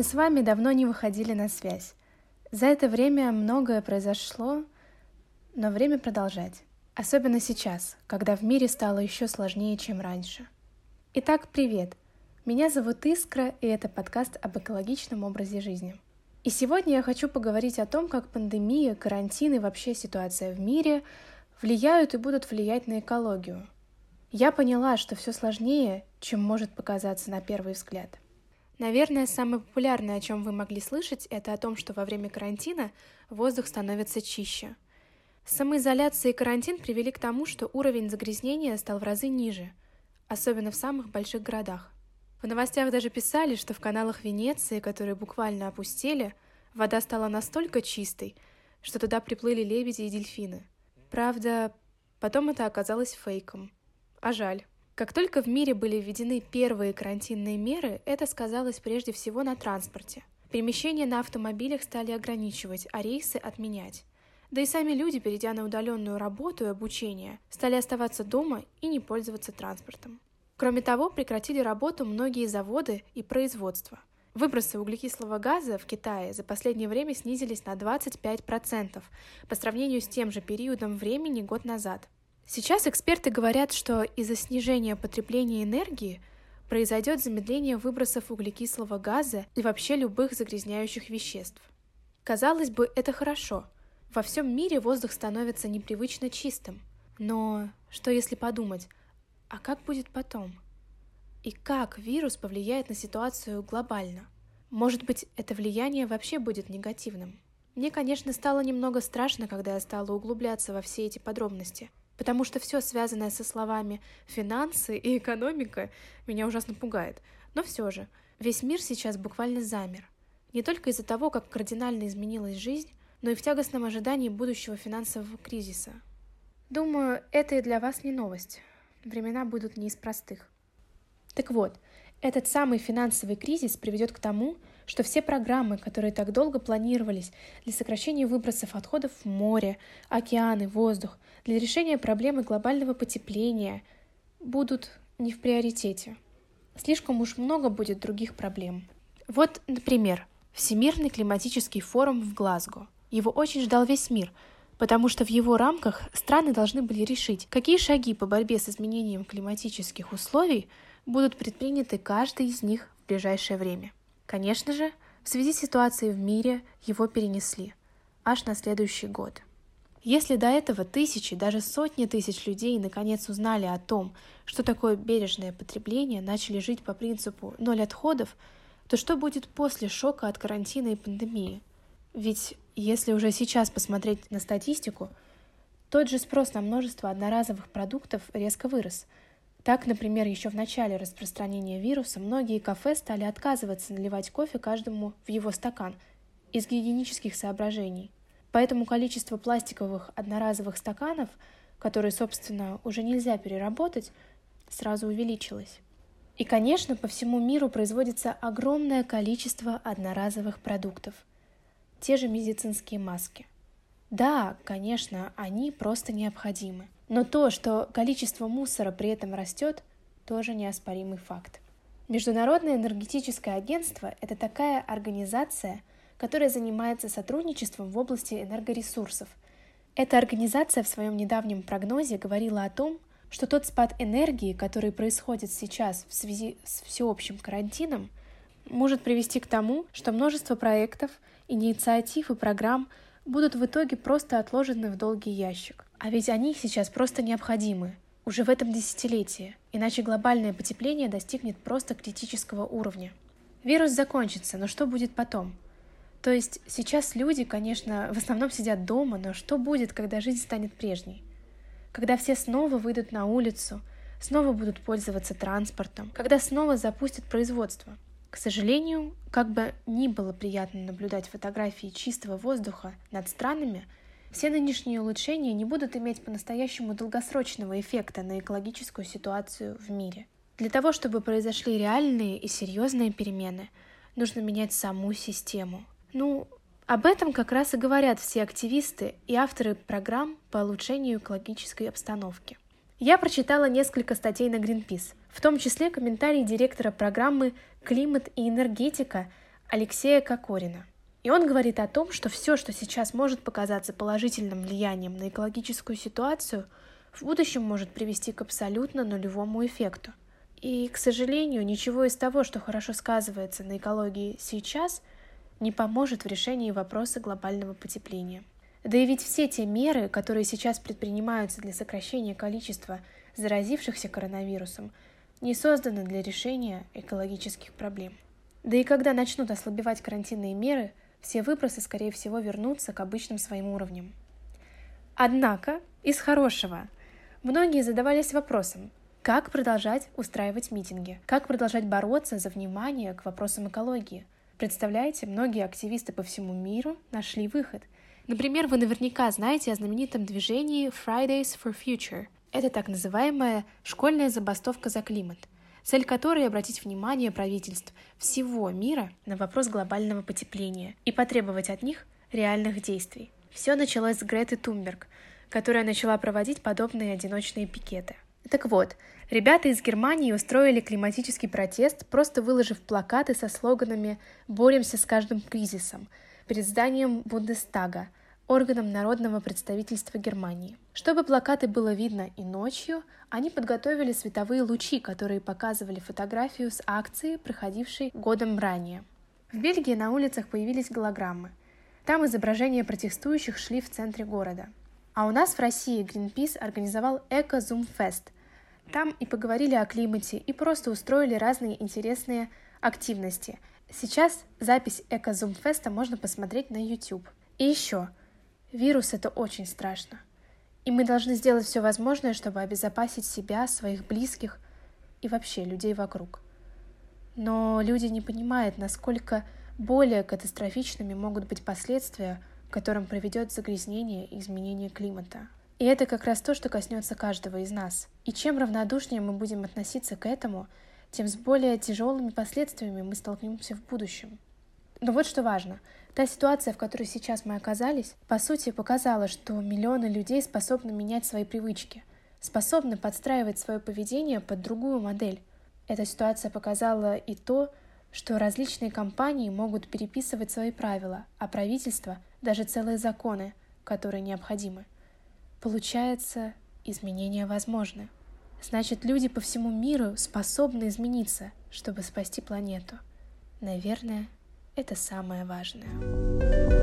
Мы с вами давно не выходили на связь. За это время многое произошло, но время продолжать. Особенно сейчас, когда в мире стало еще сложнее, чем раньше. Итак, привет! Меня зовут Искра, и это подкаст об экологичном образе жизни. И сегодня я хочу поговорить о том, как пандемия, карантин и вообще ситуация в мире влияют и будут влиять на экологию. Я поняла, что все сложнее, чем может показаться на первый взгляд. Наверное, самое популярное, о чем вы могли слышать, это о том, что во время карантина воздух становится чище. Самоизоляция и карантин привели к тому, что уровень загрязнения стал в разы ниже, особенно в самых больших городах. В новостях даже писали, что в каналах Венеции, которые буквально опустели, вода стала настолько чистой, что туда приплыли лебеди и дельфины. Правда, потом это оказалось фейком. А жаль. Как только в мире были введены первые карантинные меры, это сказалось прежде всего на транспорте. Перемещения на автомобилях стали ограничивать, а рейсы отменять. Да и сами люди, перейдя на удаленную работу и обучение, стали оставаться дома и не пользоваться транспортом. Кроме того, прекратили работу многие заводы и производства. Выбросы углекислого газа в Китае за последнее время снизились на 25% по сравнению с тем же периодом времени год назад – Сейчас эксперты говорят, что из-за снижения потребления энергии произойдет замедление выбросов углекислого газа и вообще любых загрязняющих веществ. Казалось бы, это хорошо. Во всем мире воздух становится непривычно чистым. Но что если подумать, а как будет потом? И как вирус повлияет на ситуацию глобально? Может быть, это влияние вообще будет негативным? Мне, конечно, стало немного страшно, когда я стала углубляться во все эти подробности – потому что все связанное со словами «финансы» и «экономика» меня ужасно пугает. Но все же, весь мир сейчас буквально замер. Не только из-за того, как кардинально изменилась жизнь, но и в тягостном ожидании будущего финансового кризиса. Думаю, это и для вас не новость. Времена будут не из простых. Так вот, этот самый финансовый кризис приведет к тому, что все программы, которые так долго планировались для сокращения выбросов отходов в море, океаны, воздух, для решения проблемы глобального потепления, будут не в приоритете. Слишком уж много будет других проблем. Вот, например, Всемирный климатический форум в Глазго. Его очень ждал весь мир, потому что в его рамках страны должны были решить, какие шаги по борьбе с изменением климатических условий – будут предприняты каждый из них в ближайшее время. Конечно же, в связи с ситуацией в мире его перенесли аж на следующий год. Если до этого тысячи, даже сотни тысяч людей наконец узнали о том, что такое бережное потребление, начали жить по принципу «ноль отходов», то что будет после шока от карантина и пандемии? Ведь если уже сейчас посмотреть на статистику, тот же спрос на множество одноразовых продуктов резко вырос – так, например, еще в начале распространения вируса многие кафе стали отказываться наливать кофе каждому в его стакан из гигиенических соображений. Поэтому количество пластиковых одноразовых стаканов, которые, собственно, уже нельзя переработать, сразу увеличилось. И, конечно, по всему миру производится огромное количество одноразовых продуктов. Те же медицинские маски. Да, конечно, они просто необходимы – но то, что количество мусора при этом растет, тоже неоспоримый факт. Международное энергетическое агентство – это такая организация, которая занимается сотрудничеством в области энергоресурсов. Эта организация в своем недавнем прогнозе говорила о том, что тот спад энергии, который происходит сейчас в связи с всеобщим карантином, может привести к тому, что множество проектов, инициатив и программ будут в итоге просто отложены в долгий ящик. А ведь они сейчас просто необходимы, уже в этом десятилетии, иначе глобальное потепление достигнет просто критического уровня. Вирус закончится, но что будет потом? То есть сейчас люди, конечно, в основном сидят дома, но что будет, когда жизнь станет прежней? Когда все снова выйдут на улицу, снова будут пользоваться транспортом, когда снова запустят производство? К сожалению, как бы ни было приятно наблюдать фотографии чистого воздуха над странами – все нынешние улучшения не будут иметь по-настоящему долгосрочного эффекта на экологическую ситуацию в мире. Для того, чтобы произошли реальные и серьезные перемены, нужно менять саму систему. Ну, об этом как раз и говорят все активисты и авторы программ по улучшению экологической обстановки. Я прочитала несколько статей на Greenpeace, в том числе комментарий директора программы «Климат и энергетика» Алексея Кокорина. И он говорит о том, что все, что сейчас может показаться положительным влиянием на экологическую ситуацию, в будущем может привести к абсолютно нулевому эффекту. И, к сожалению, ничего из того, что хорошо сказывается на экологии сейчас, не поможет в решении вопроса глобального потепления. Да и ведь все те меры, которые сейчас предпринимаются для сокращения количества заразившихся коронавирусом, не созданы для решения экологических проблем. Да и когда начнут ослабевать карантинные меры, все выбросы, скорее всего, вернутся к обычным своим уровням. Однако, из хорошего, многие задавались вопросом, как продолжать устраивать митинги, как продолжать бороться за внимание к вопросам экологии. Представляете, многие активисты по всему миру нашли выход. Например, вы наверняка знаете о знаменитом движении Fridays for Future. Это так называемая школьная забастовка за климат – цель которой обратить внимание правительств всего мира на вопрос глобального потепления и потребовать от них реальных действий. Все началось с Греты Тумберг, которая начала проводить подобные одиночные пикеты. Так вот, ребята из Германии устроили климатический протест, просто выложив плакаты со слоганами «Боремся с каждым кризисом» перед зданием Бундестага – органом народного представительства Германии. Чтобы плакаты было видно и ночью, они подготовили световые лучи, которые показывали фотографию с акции, проходившей годом ранее. В Бельгии на улицах появились голограммы. Там изображения протестующих шли в центре города. А у нас в России Greenpeace организовал Эко Zoom Fest. Там и поговорили о климате, и просто устроили разные интересные активности. Сейчас запись Эко Zoom Fest можно посмотреть на YouTube. И еще – Вирус — это очень страшно. И мы должны сделать все возможное, чтобы обезопасить себя, своих близких и вообще людей вокруг. Но люди не понимают, насколько более катастрофичными могут быть последствия, которым приведет загрязнение и изменение климата. И это как раз то, что коснется каждого из нас. И чем равнодушнее мы будем относиться к этому, тем с более тяжелыми последствиями мы столкнемся в будущем. Но вот что важно. Та ситуация, в которой сейчас мы оказались, по сути показала, что миллионы людей способны менять свои привычки, способны подстраивать свое поведение под другую модель. Эта ситуация показала и то, что различные компании могут переписывать свои правила, а правительство – даже целые законы, которые необходимы. Получается, изменения возможны. Значит, люди по всему миру способны измениться, чтобы спасти планету. Наверное, это самое важное.